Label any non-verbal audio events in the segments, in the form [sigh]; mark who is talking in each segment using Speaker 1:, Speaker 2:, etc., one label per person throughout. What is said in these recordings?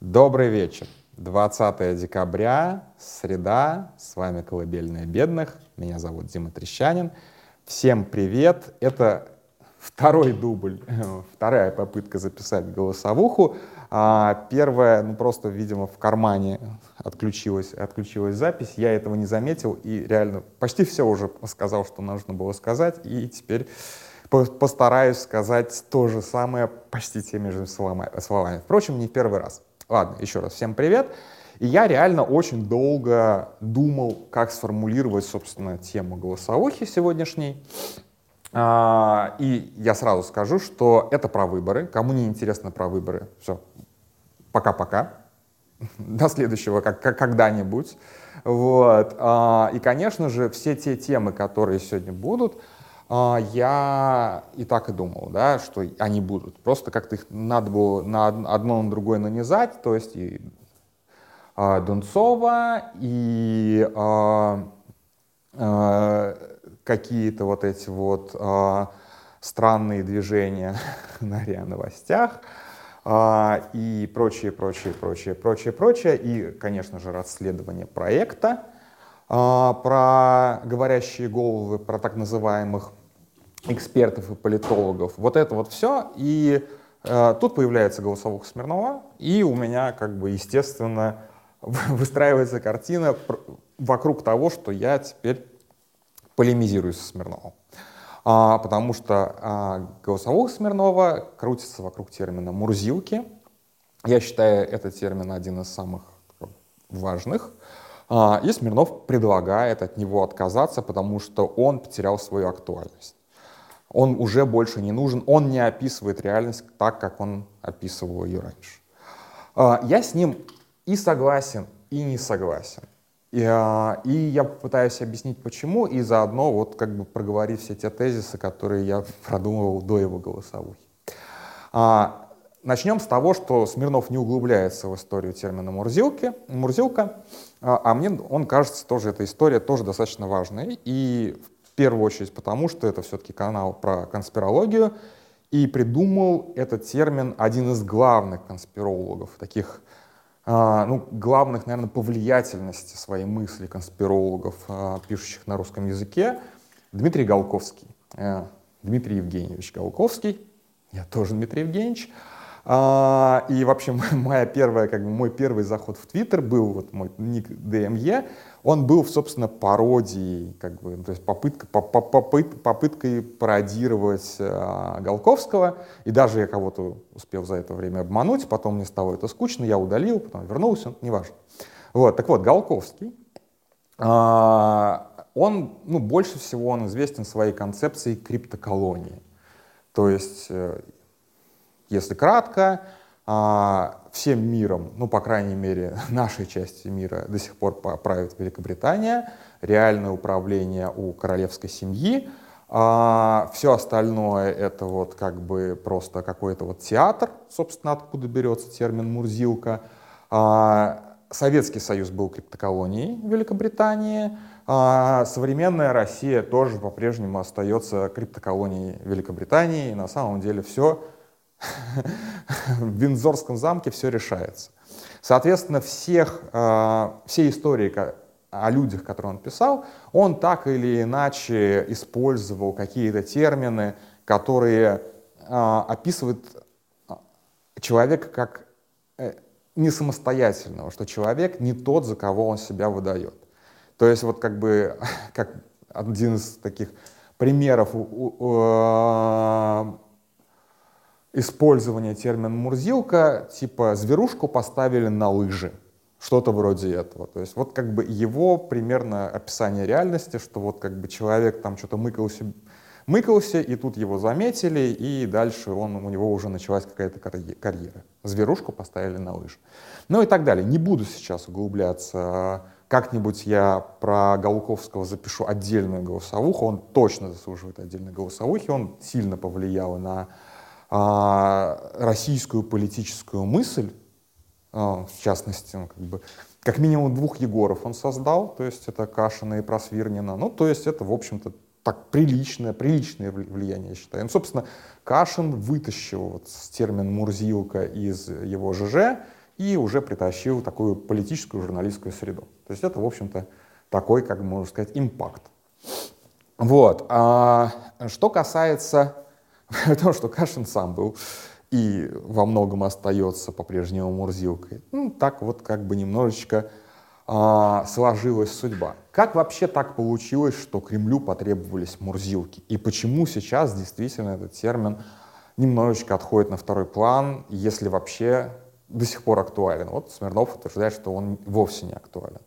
Speaker 1: Добрый вечер. 20 декабря, среда, с вами «Колыбельная бедных», меня зовут Дима Трещанин. Всем привет, это второй дубль, [laughs] вторая попытка записать голосовуху. А первая, ну просто, видимо, в кармане отключилась, отключилась запись, я этого не заметил и реально почти все уже сказал, что нужно было сказать, и теперь постараюсь сказать то же самое почти теми же словами. Впрочем, не в первый раз. Ладно, еще раз всем привет. И я реально очень долго думал, как сформулировать, собственно, тему голосовухи сегодняшней. А, и я сразу скажу, что это про выборы. Кому не интересно про выборы, все, пока-пока. [laughs] До следующего как, как, когда-нибудь. Вот. А, и, конечно же, все те темы, которые сегодня будут, я и так и думал, да, что они будут. Просто как-то их надо было на одно на другое нанизать, то есть и а, Дунцова, и а, а, какие-то вот эти вот а, странные движения [laughs] на РИА Новостях, а, и прочее, прочее, прочее, прочее, прочее, и, конечно же, расследование проекта а, про говорящие головы, про так называемых экспертов и политологов. Вот это вот все. И э, тут появляется голосовуха Смирнова, и у меня, как бы, естественно, [laughs] выстраивается картина вокруг того, что я теперь полемизирую со Смирновым. А, потому что а, голосовуха Смирнова крутится вокруг термина «мурзилки». Я считаю этот термин один из самых важных. А, и Смирнов предлагает от него отказаться, потому что он потерял свою актуальность он уже больше не нужен, он не описывает реальность так, как он описывал ее раньше. А, я с ним и согласен, и не согласен. И, а, и я попытаюсь объяснить, почему, и заодно вот как бы проговорить все те тезисы, которые я [laughs] продумывал до его голосовухи. А, начнем с того, что Смирнов не углубляется в историю термина Мурзилки, Мурзилка, а мне он кажется тоже, эта история тоже достаточно важной. И первую очередь потому, что это все-таки канал про конспирологию, и придумал этот термин один из главных конспирологов, таких, э, ну, главных, наверное, по влиятельности своей мысли конспирологов, э, пишущих на русском языке, Дмитрий Голковский. Э, Дмитрий Евгеньевич Голковский, я тоже Дмитрий Евгеньевич. А, и вообще [laughs] моя первая, как бы мой первый заход в Твиттер был вот мой ник DME, он был, собственно, пародией, как бы, то есть попытка, попыт, попыткой пародировать э, Голковского, и даже я кого-то успел за это время обмануть, потом мне стало это скучно, я удалил, потом вернулся, неважно. Вот, так вот, Голковский, э, он, ну, больше всего он известен своей концепцией криптоколонии. То есть, э, если кратко, а, всем миром, ну, по крайней мере, [laughs] нашей части мира до сих пор правит Великобритания, реальное управление у королевской семьи, а все остальное это вот как бы просто какой-то вот театр, собственно, откуда берется термин «мурзилка». А, Советский Союз был криптоколонией Великобритании, а современная Россия тоже по-прежнему остается криптоколонией Великобритании, и на самом деле все в Виндзорском замке все решается. Соответственно, всех, э, все истории о людях, которые он писал, он так или иначе использовал какие-то термины, которые э, описывают э, человека как не самостоятельного, что человек не тот, за кого он себя выдает. То есть вот как бы [laughs] как один из таких примеров использование термина «мурзилка», типа «зверушку поставили на лыжи», что-то вроде этого. То есть вот как бы его примерно описание реальности, что вот как бы человек там что-то мыкался, мыкался, и тут его заметили, и дальше он, у него уже началась какая-то карьера. Зверушку поставили на лыжи. Ну и так далее. Не буду сейчас углубляться. Как-нибудь я про Голковского запишу отдельную голосовуху. Он точно заслуживает отдельной голосовухи. Он сильно повлиял на а, российскую политическую мысль, а, в частности, ну, как, бы, как минимум двух Егоров он создал, то есть это Кашина и Просвирнина, ну, то есть это, в общем-то, так приличное, приличное влияние, я считаю. Ну, собственно, Кашин вытащил вот термин «мурзилка» из его ЖЖ, и уже притащил такую политическую журналистскую среду. То есть это, в общем-то, такой, как можно сказать, импакт. Вот. А что касается того, что Кашин сам был и во многом остается по-прежнему Мурзилкой, ну, так вот как бы немножечко а, сложилась судьба. Как вообще так получилось, что Кремлю потребовались Мурзилки? И почему сейчас действительно этот термин немножечко отходит на второй план, если вообще до сих пор актуален? Вот Смирнов утверждает, что он вовсе не актуален.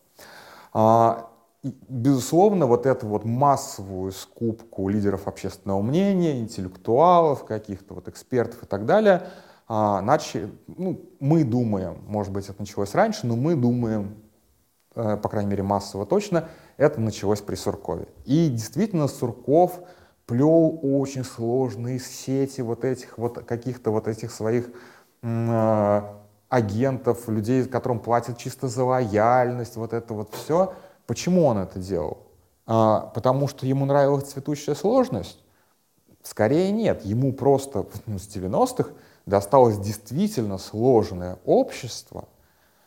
Speaker 1: А, безусловно, вот эту вот массовую скупку лидеров общественного мнения, интеллектуалов, каких-то вот экспертов и так далее, а, начали, ну, мы думаем, может быть, это началось раньше, но мы думаем, э, по крайней мере, массово точно, это началось при Суркове. И действительно, Сурков плел очень сложные сети вот этих вот каких-то вот этих своих э, агентов, людей, которым платят чисто за лояльность, вот это вот все. Почему он это делал? А, потому что ему нравилась цветущая сложность? Скорее нет. Ему просто ну, с 90-х досталось действительно сложное общество,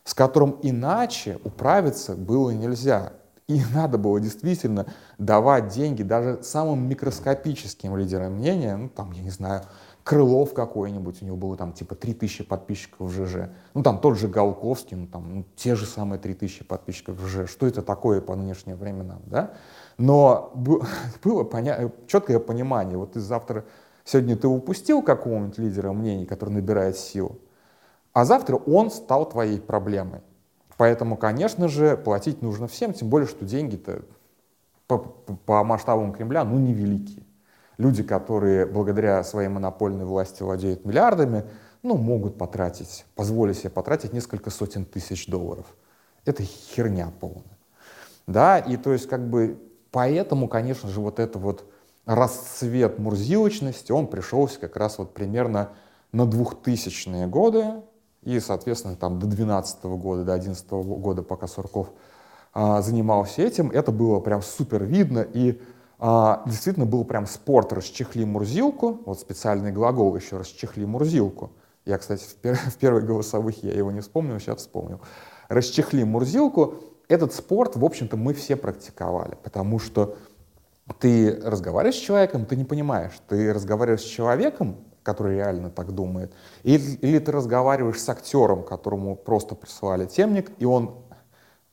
Speaker 1: с которым иначе управиться было нельзя. И [laughs] надо было действительно давать деньги даже самым микроскопическим лидерам мнения, ну там, я не знаю, Крылов какой-нибудь, у него было там типа 3000 подписчиков в ЖЖ. Ну там тот же Галковский, ну там ну, те же самые 3000 подписчиков в ЖЖ. Что это такое по нынешним временам, да? Но [laughs] было поня- четкое понимание, вот ты завтра, сегодня ты упустил какого-нибудь лидера мнений, который набирает силу, а завтра он стал твоей проблемой. Поэтому, конечно же, платить нужно всем, тем более, что деньги-то по, по масштабам Кремля, ну, невеликие люди, которые благодаря своей монопольной власти владеют миллиардами, ну, могут потратить, позволить себе потратить несколько сотен тысяч долларов. Это херня полная. Да, и то есть как бы поэтому, конечно же, вот это вот расцвет мурзилочности, он пришелся как раз вот примерно на 2000-е годы, и, соответственно, там до 12 -го года, до 11 -го года, пока Сурков а, занимался этим, это было прям супер видно, и а, действительно был прям спорт «расчехли Мурзилку», вот специальный глагол еще «расчехли Мурзилку». Я, кстати, в, пер [laughs] в первых голосовых я его не вспомнил, сейчас вспомнил. «Расчехли Мурзилку» — этот спорт, в общем-то, мы все практиковали, потому что ты разговариваешь с человеком, ты не понимаешь, ты разговариваешь с человеком, который реально так думает, или, или ты разговариваешь с актером, которому просто прислали темник, и он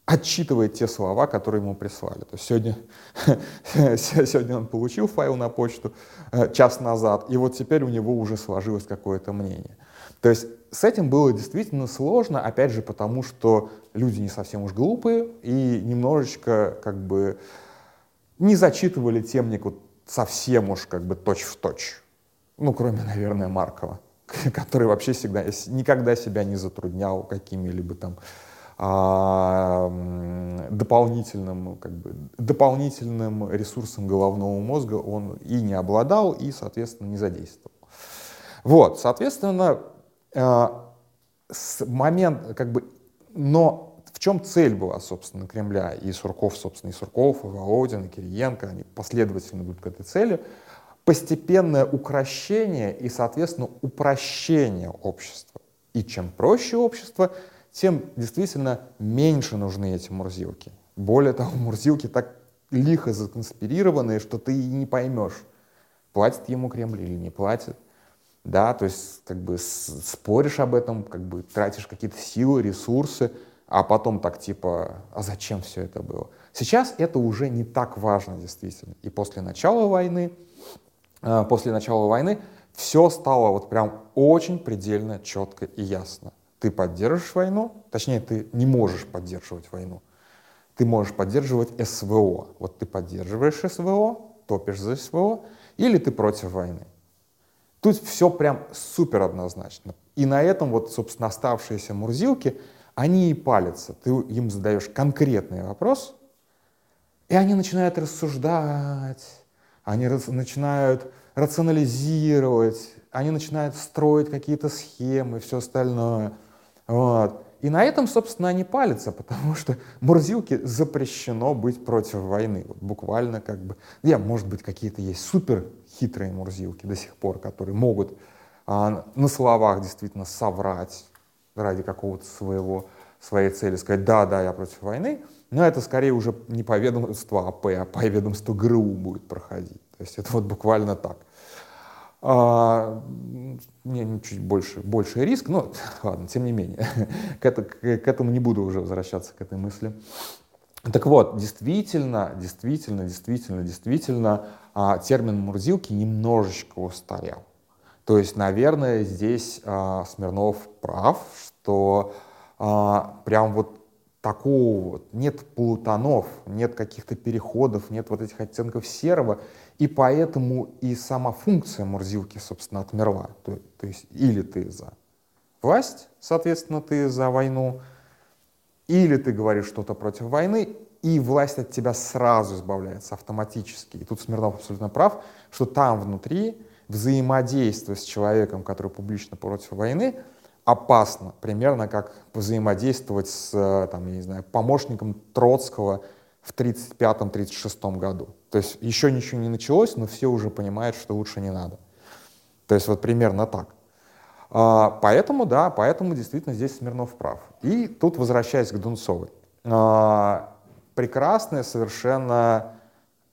Speaker 1: отчитывает те слова, которые ему прислали. То есть сегодня, [laughs] сегодня он получил файл на почту э, час назад, и вот теперь у него уже сложилось какое-то мнение. То есть с этим было действительно сложно, опять же, потому что люди не совсем уж глупые и немножечко как бы не зачитывали темник вот совсем уж как бы точь-в-точь. Ну, кроме, наверное, Маркова, [laughs] который вообще всегда, никогда себя не затруднял какими-либо там дополнительным, как бы, дополнительным ресурсом головного мозга он и не обладал, и, соответственно, не задействовал. Вот, соответственно, э, момент, как бы, но в чем цель была, собственно, Кремля и Сурков, собственно, и Сурков, и Володин, и Кириенко, они последовательно идут к этой цели, постепенное укращение и, соответственно, упрощение общества. И чем проще общество, тем действительно меньше нужны эти мурзилки. Более того, мурзилки так лихо законспирированные, что ты и не поймешь, платит ему Кремль или не платит. Да, то есть как бы споришь об этом, как бы тратишь какие-то силы, ресурсы, а потом так типа, а зачем все это было? Сейчас это уже не так важно действительно. И после начала войны, э, после начала войны все стало вот прям очень предельно четко и ясно. Ты поддерживаешь войну, точнее, ты не можешь поддерживать войну. Ты можешь поддерживать СВО. Вот ты поддерживаешь СВО, топишь за СВО, или ты против войны. Тут все прям супер однозначно. И на этом вот, собственно, оставшиеся мурзилки, они и палятся. Ты им задаешь конкретный вопрос, и они начинают рассуждать, они начинают рационализировать, они начинают строить какие-то схемы и все остальное. Вот. И на этом, собственно, они палятся, потому что Мурзилке запрещено быть против войны. Вот буквально как бы... Я, может быть, какие-то есть супер хитрые Мурзилки до сих пор, которые могут а, на словах действительно соврать, ради какого-то своего, своей цели сказать, да, да, я против войны, но это скорее уже не по ведомству АП, а по ведомству ГРУ будет проходить. То есть это вот буквально так. А, не, чуть больше, больше риск, но [laughs] ладно, тем не менее, [laughs] к, это, к, к этому не буду уже возвращаться, к этой мысли. Так вот, действительно, действительно, действительно, действительно, а, термин Мурзилки немножечко устарел. То есть, наверное, здесь а, Смирнов прав, что а, прям вот такого вот нет полутонов, нет каких-то переходов, нет вот этих оттенков серого, и поэтому и сама функция Мурзилки, собственно, отмерла. То, то есть или ты за власть, соответственно, ты за войну, или ты говоришь что-то против войны, и власть от тебя сразу избавляется автоматически. И тут Смирнов абсолютно прав, что там внутри взаимодействие с человеком, который публично против войны, опасно. Примерно как взаимодействовать с там, я не знаю, помощником Троцкого в 1935-1936 году. То есть еще ничего не началось, но все уже понимают, что лучше не надо. То есть вот примерно так. А, поэтому, да, поэтому действительно здесь Смирнов прав. И тут, возвращаясь к Дунцовой, а, прекрасная совершенно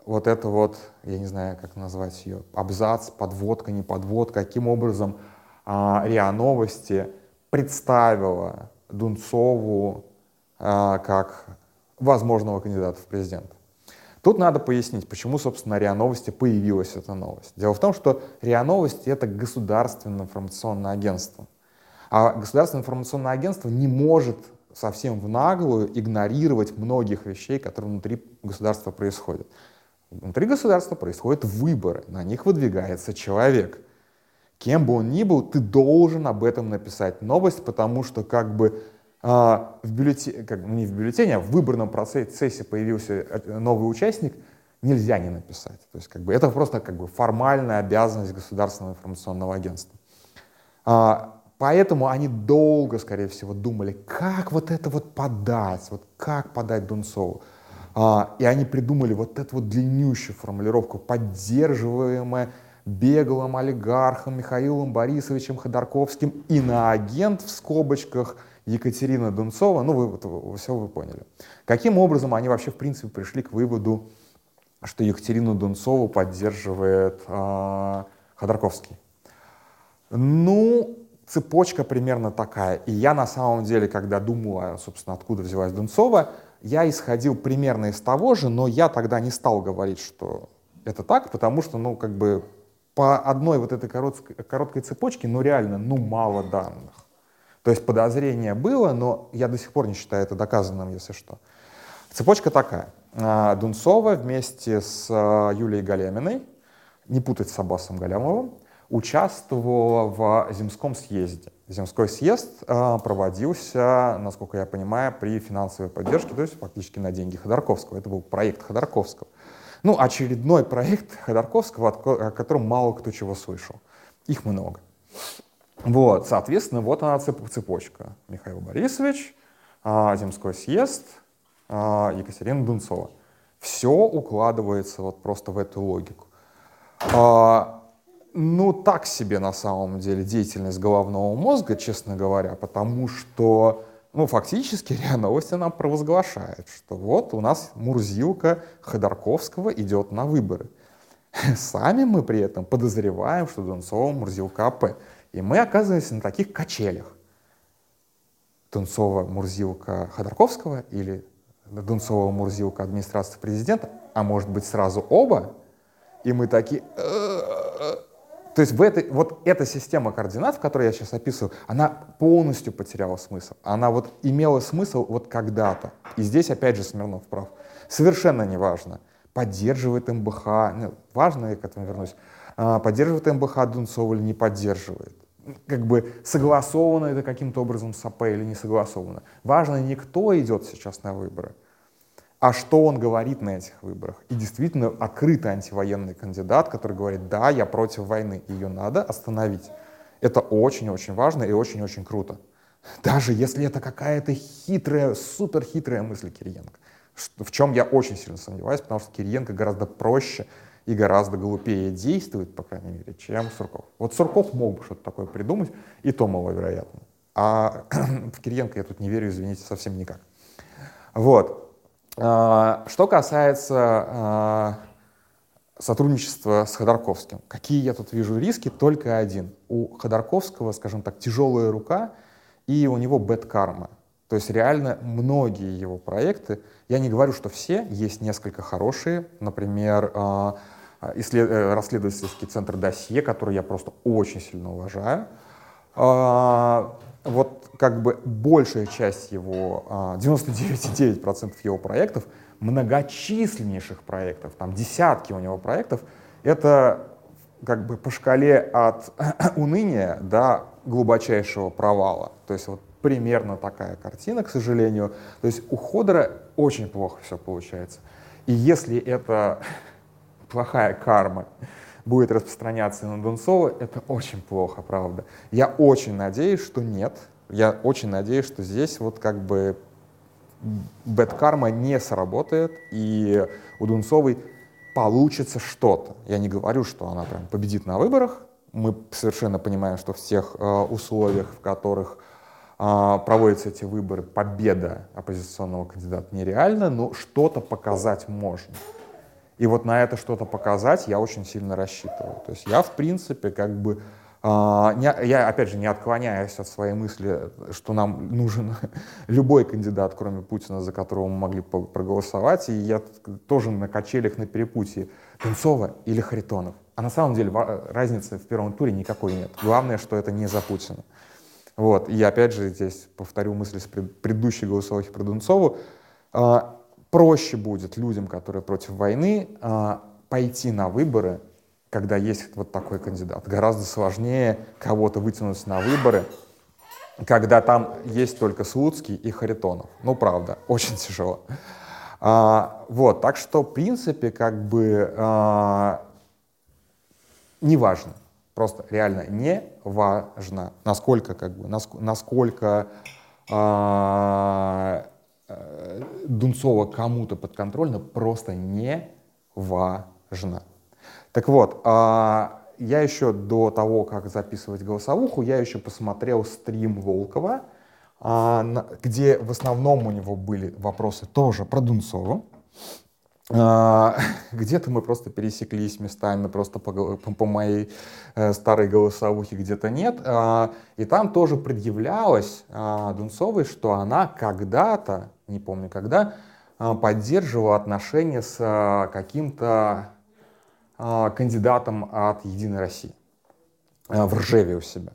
Speaker 1: вот это вот, я не знаю, как назвать ее, абзац, подводка, не подводка, каким образом а, РИА Новости представила Дунцову как возможного кандидата в президенты. Тут надо пояснить, почему, собственно, РИА Новости появилась эта новость. Дело в том, что РИА Новости — это государственное информационное агентство. А государственное информационное агентство не может совсем в наглую игнорировать многих вещей, которые внутри государства происходят. Внутри государства происходят выборы, на них выдвигается человек. Кем бы он ни был, ты должен об этом написать новость, потому что как бы в бюллетене, как, не в бюллетене, а в выборном процессе появился э, новый участник, нельзя не написать. То есть как бы, это просто как бы формальная обязанность государственного информационного агентства. А, Поэтому они долго, скорее всего, думали, как вот это вот подать, вот как подать Дунцову. А, и они придумали вот эту вот длиннющую формулировку, поддерживаемая беглым олигархом Михаилом Борисовичем Ходорковским иноагент в скобочках Екатерина Дунцова. Ну, вы, вот, все вы поняли. Каким образом они вообще, в принципе, пришли к выводу, что Екатерину Дунцову поддерживает э, Ходорковский? Ну, цепочка примерно такая. И я на самом деле, когда думала, собственно, откуда взялась Дунцова, я исходил примерно из того же, но я тогда не стал говорить, что это так, потому что, ну, как бы по одной вот этой короткой, короткой цепочке, ну, реально, ну, мало данных. То есть подозрение было, но я до сих пор не считаю это доказанным, если что. Цепочка такая. А, Дунцова вместе с а, Юлией Галяминой, не путать с Аббасом Галямовым, участвовала в Земском съезде. Земской съезд э, проводился, насколько я понимаю, при финансовой поддержке, то есть фактически на деньги Ходорковского. Это был проект Ходорковского. Ну, очередной проект Ходорковского, о котором мало кто чего слышал. Их много. Вот, соответственно, вот она цепочка. Михаил Борисович, э, Земской съезд, э, Екатерина Дунцова. Все укладывается вот просто в эту логику. Ну, так себе на самом деле деятельность головного мозга, честно говоря, потому что, ну, фактически [laughs] РИА Новости нам провозглашает, что вот у нас Мурзилка Ходорковского идет на выборы. [laughs] Сами мы при этом подозреваем, что Дунцова Мурзилка АП. И мы оказываемся на таких качелях. Дунцова Мурзилка Ходорковского или Дунцова Мурзилка администрации президента, а может быть сразу оба, и мы такие, то есть в этой, вот эта система координат, в которой я сейчас описываю, она полностью потеряла смысл. Она вот имела смысл вот когда-то. И здесь опять же Смирнов прав. Совершенно неважно, поддерживает МБХ, ну, важно, я к этому вернусь, поддерживает МБХ Дунцова или не поддерживает. Как бы согласовано это каким-то образом с АП или не согласовано. Важно не кто идет сейчас на выборы, а что он говорит на этих выборах. И действительно открытый антивоенный кандидат, который говорит, да, я против войны, ее надо остановить. Это очень-очень важно и очень-очень круто. Даже если это какая-то хитрая, супер хитрая мысль Кириенко. В чем я очень сильно сомневаюсь, потому что Кириенко гораздо проще и гораздо глупее действует, по крайней мере, чем Сурков. Вот Сурков мог бы что-то такое придумать, и то маловероятно. А [clears throat] в Кириенко я тут не верю, извините, совсем никак. Вот. А, что касается а, сотрудничества с Ходорковским. Какие я тут вижу риски? Только один. У Ходорковского, скажем так, тяжелая рука, и у него бэт-карма. То есть реально многие его проекты, я не говорю, что все, есть несколько хорошие, например, а, исслед... Э, расследовательский центр досье, который я просто очень сильно уважаю. Вот как бы большая часть его, 99,9% его проектов многочисленнейших проектов, там десятки у него проектов, это как бы по шкале от [clears throat] уныния до глубочайшего провала. То есть вот примерно такая картина, к сожалению. То есть у Ходора очень плохо все получается. И если это [laughs] плохая карма будет распространяться на Дунцова, это очень плохо, правда. Я очень надеюсь, что нет. Я очень надеюсь, что здесь вот как бы бэткарма не сработает, и у Дунцовой получится что-то. Я не говорю, что она прям победит на выборах. Мы совершенно понимаем, что в тех э, условиях, в которых э, проводятся эти выборы, победа оппозиционного кандидата нереальна, но что-то показать можно. И вот на это что-то показать я очень сильно рассчитываю. То есть я, в принципе, как бы а, я, опять же, не отклоняюсь от своей мысли, что нам нужен [laughs] любой кандидат, кроме Путина, за которого мы могли проголосовать. И я тоже на качелях, на перепутье. Тунцова или Харитонов. А на самом деле разницы в первом туре никакой нет. Главное, что это не за Путина. Вот. И опять же здесь повторю мысли с предыдущей голосовухи про Дунцову. А, проще будет людям, которые против войны, а, пойти на выборы когда есть вот такой кандидат. Гораздо сложнее кого-то вытянуть на выборы, когда там есть только Слуцкий и Харитонов. Ну, правда, [laughs] очень тяжело. А, вот, так что, в принципе, как бы а, не важно. Просто реально не важно, насколько, как бы, насколько а, э, Дунцова кому-то подконтрольно, просто не важно. Так вот, а, я еще до того, как записывать голосовуху, я еще посмотрел стрим Волкова, а, где в основном у него были вопросы тоже про Дунцову. А, [laughs] где-то мы просто пересеклись местами, просто по, по, моей э, старой голосовухе где-то нет. И там тоже предъявлялось Дунцовой, что она когда-то, не помню когда, поддерживала отношения с каким-то а, кандидатом от «Единой России» а, в Ржеве у себя.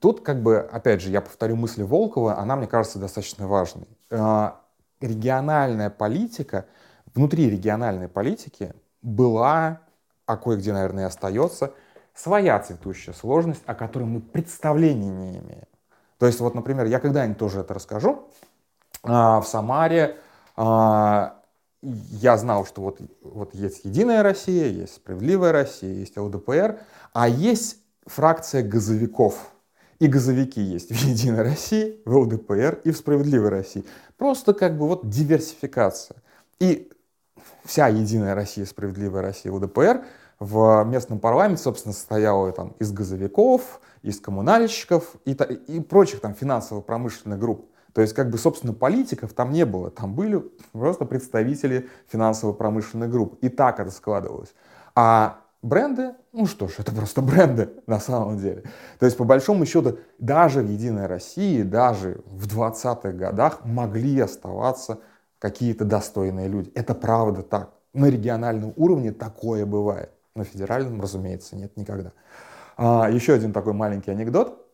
Speaker 1: Тут, как бы, опять же, я повторю мысли Волкова, она, мне кажется, достаточно важной. А, региональная политика, внутри региональной политики была, а кое-где, наверное, и остается, своя цветущая сложность, о которой мы представления не имеем. То есть, вот, например, я когда-нибудь тоже это расскажу. В Самаре я знал, что вот, вот есть Единая Россия, есть Справедливая Россия, есть ЛДПР, а есть фракция газовиков. И газовики есть в Единой России, в ЛДПР и в Справедливой России. Просто как бы вот диверсификация. И вся Единая Россия, Справедливая Россия, ЛДПР в местном парламенте, собственно, состояла там из газовиков, из коммунальщиков и, и прочих там финансово-промышленных групп. То есть, как бы, собственно, политиков там не было, там были просто представители финансово-промышленных групп. И так это складывалось. А бренды, ну что ж, это просто бренды [laughs] на самом деле. То есть, по большому счету, даже в Единой России, даже в 20-х годах могли оставаться какие-то достойные люди. Это правда так. На региональном уровне такое бывает. На федеральном, разумеется, нет никогда. А, еще один такой маленький анекдот.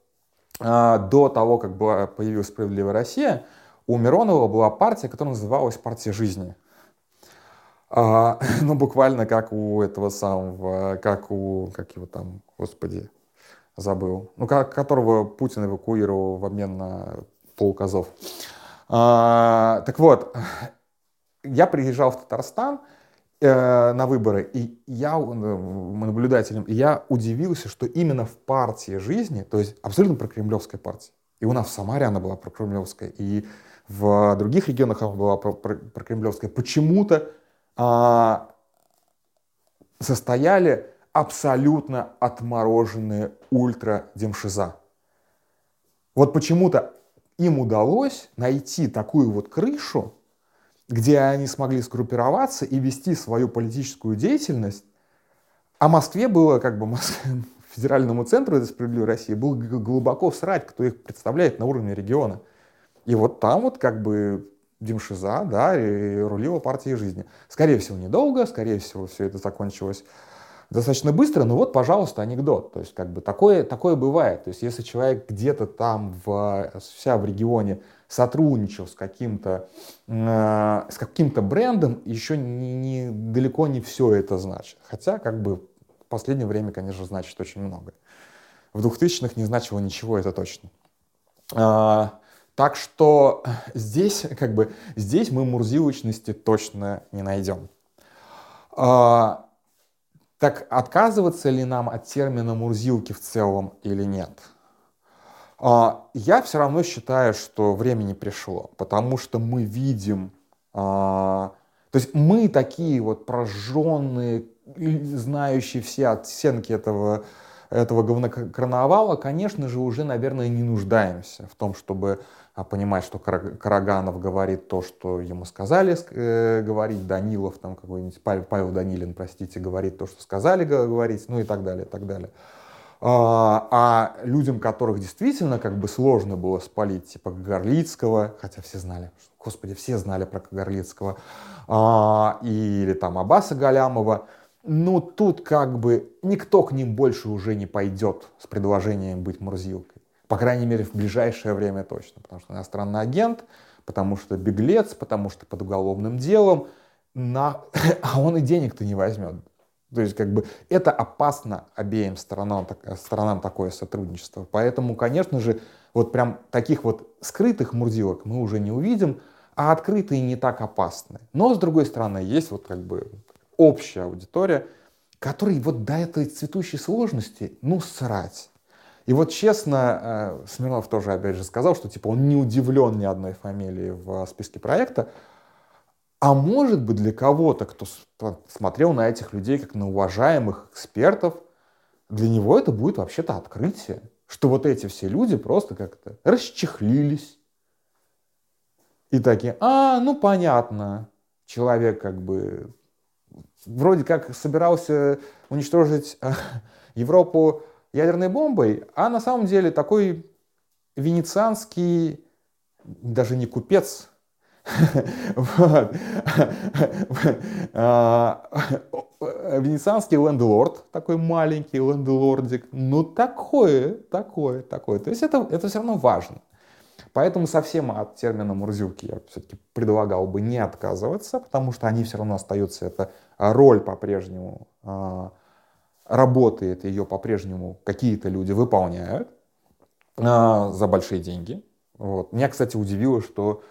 Speaker 1: А, до того, как была, появилась «Справедливая Россия», у Миронова была партия, которая называлась «Партия жизни». А, [laughs] ну, буквально как у этого самого, как у, как его там, господи, забыл, ну, как, которого Путин эвакуировал в обмен на полуказов. А, так вот, я приезжал в Татарстан, Э, на выборы, и я э, наблюдателем, и я удивился, что именно в партии жизни, то есть абсолютно прокремлевская партия, и у нас в Самаре она была прокремлевская, и в других регионах она была прокремлевская, почему-то а, состояли абсолютно отмороженные ультра-демшиза. Вот почему-то им удалось найти такую вот крышу, где они смогли сгруппироваться и вести свою политическую деятельность, а Москве было, как бы, [laughs] федеральному центру этой справедливой России, было глубоко всрать, кто их представляет на уровне региона. И вот там вот как бы Димшиза, да, и рулила партией жизни. Скорее всего, недолго, скорее всего, все это закончилось достаточно быстро, но вот, пожалуйста, анекдот. То есть, как бы такое, такое бывает. То есть, если человек где-то там, в, вся в регионе сотрудничал с каким-то э, с каким-то брендом, еще не, не, далеко не все это значит. Хотя, как бы, в последнее время, конечно, значит очень много. В 2000-х не значило ничего, это точно. А, так что здесь, как бы, здесь мы мурзилочности точно не найдем. А, так отказываться ли нам от термина «мурзилки» в целом или нет? А, я все равно считаю, что время не пришло, потому что мы видим, а, то есть мы такие вот прожженные, знающие все оттенки этого, этого говнокарнавала, конечно же, уже, наверное, не нуждаемся в том, чтобы а понимать, что Караганов говорит то, что ему сказали э, говорить, Данилов, там какой-нибудь Павел, Павел Данилин, простите, говорит то, что сказали говорить, ну и так далее, и так далее. А, а людям, которых действительно как бы сложно было спалить, типа Горлицкого, хотя все знали, господи, все знали про Горлицкого, а, или там Аббаса Галямова, ну тут как бы никто к ним больше уже не пойдет с предложением быть Мурзилкой. По крайней мере, в ближайшее время точно. Потому что иностранный агент, потому что беглец, потому что под уголовным делом, на... [laughs] а он и денег-то не возьмет. То есть, как бы, это опасно обеим сторонам, так, сторонам такое сотрудничество. Поэтому, конечно же, вот прям таких вот скрытых мурзилок мы уже не увидим, а открытые не так опасны. Но, с другой стороны, есть вот как бы общая аудитория, которой вот до этой цветущей сложности, ну, срать. И вот честно, э, Смирнов тоже опять же сказал, что типа он не удивлен ни одной фамилии в списке проекта. А может быть для кого-то, кто смотрел на этих людей как на уважаемых экспертов, для него это будет вообще-то открытие, что вот эти все люди просто как-то расчехлились. И такие, а, ну понятно, человек как бы вроде как собирался уничтожить э, Европу ядерной бомбой, а на самом деле такой венецианский, даже не купец, а, венецианский лендлорд, такой маленький лендлордик, ну такое, такое, такое. То есть это, это все равно важно. Поэтому совсем от термина мурзилки я все-таки предлагал бы не отказываться, потому что они все равно остаются, это роль по-прежнему а, работает, ее по-прежнему какие-то люди выполняют а, за большие деньги. Вот. Меня, кстати, удивило, что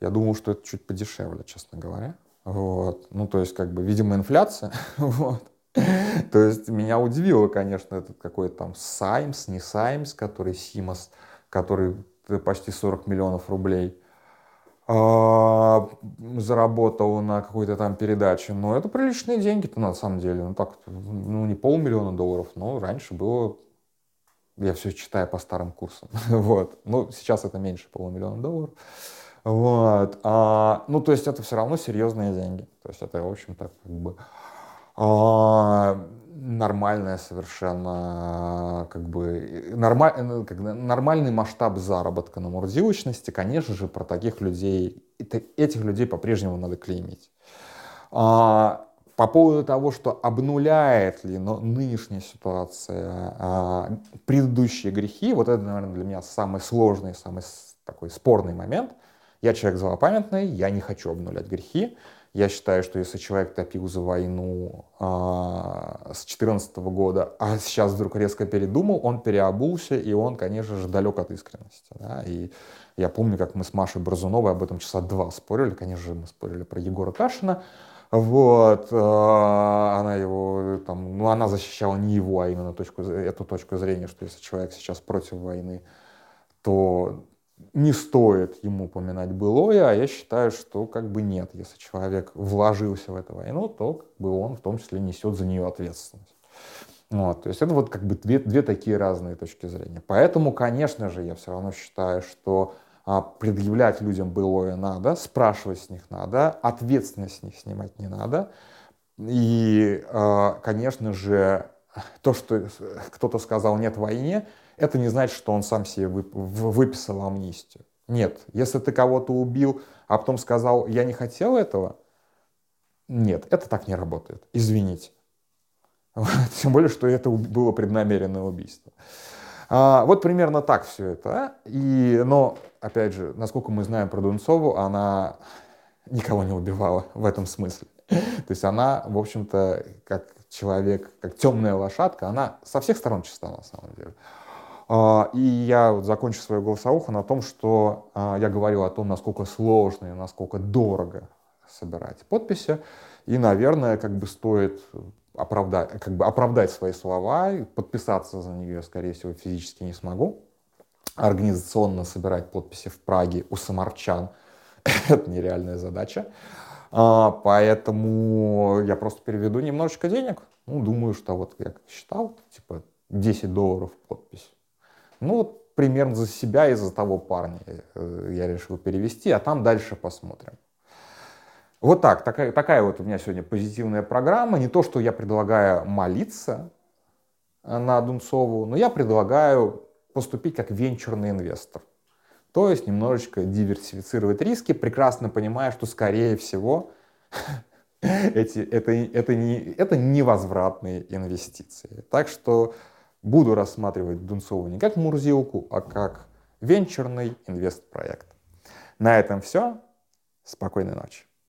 Speaker 1: я думал, что это чуть подешевле, честно говоря. Вот. Ну, то есть, как бы, видимо, инфляция. [laughs] вот. То есть, меня удивило, конечно, этот какой-то там Саймс, не Саймс, который Симос, который почти 40 миллионов рублей а, заработал на какой-то там передаче. Но это приличные деньги-то на самом деле. Ну так, ну не полмиллиона долларов, но раньше было, я все читаю по старым курсам. [laughs] вот. Ну, сейчас это меньше полумиллиона долларов. Вот. А, ну, то есть это все равно серьезные деньги. То есть это, в общем-то, как бы а, нормальная совершенно, как бы, нормаль, э, как, нормальный масштаб заработка на мурзилочности, конечно же, про таких людей, этих людей по-прежнему надо клеймить. А, по поводу того, что обнуляет ли но нынешняя ситуация а, предыдущие грехи, вот это, наверное, для меня самый сложный, самый такой спорный момент. Я человек злопамятный, я не хочу обнулять грехи. Я считаю, что если человек топил за войну а, с 2014 года, а сейчас вдруг резко передумал, он переобулся, и он, конечно же, далек от искренности. Да? И я помню, как мы с Машей Бразуновой об этом часа два спорили. Конечно же, мы спорили про Егора Кашина. Вот, а, она его, там, ну, она защищала не его, а именно точку, эту точку зрения, что если человек сейчас против войны, то не стоит ему упоминать былое, а я считаю, что как бы нет. Если человек вложился в эту войну, то как бы он в том числе несет за нее ответственность. Вот, то есть это вот как бы две, две такие разные точки зрения. Поэтому, конечно же, я все равно считаю, что а, предъявлять людям былое надо, спрашивать с них надо, ответственность с них снимать не надо. И, а, конечно же, то, что кто-то сказал «нет войне», это не значит, что он сам себе выписал амнистию. Нет, если ты кого-то убил, а потом сказал «я не хотел этого», нет, это так не работает. Извините. [laughs] Тем более, что это было преднамеренное убийство. А, вот примерно так все это. А? И, но, опять же, насколько мы знаем про Дунцову, она никого не убивала в этом смысле. [laughs] То есть она, в общем-то, как человек, как темная лошадка, она со всех сторон чиста на самом деле. А, и я вот закончу свою голосовуху на том, что а, я говорил о том, насколько сложно и насколько дорого собирать подписи. И, наверное, как бы стоит оправдать, как бы оправдать свои слова, подписаться за нее, скорее всего, физически не смогу. Организационно собирать подписи в Праге у самарчан — [laughs] это нереальная задача. А, поэтому я просто переведу немножечко денег. Ну, думаю, что вот я считал, типа 10 долларов подпись. Ну, вот примерно за себя и за того парня э, я решил перевести, а там дальше посмотрим. Вот так, такая, такая вот у меня сегодня позитивная программа. Не то, что я предлагаю молиться на Дунцову, но я предлагаю поступить как венчурный инвестор. То есть немножечко диверсифицировать риски, прекрасно понимая, что скорее всего [laughs] эти, это, это, не, это невозвратные инвестиции. Так что буду рассматривать Дунцову не как Мурзилку, а как венчурный инвестпроект. На этом все. Спокойной ночи.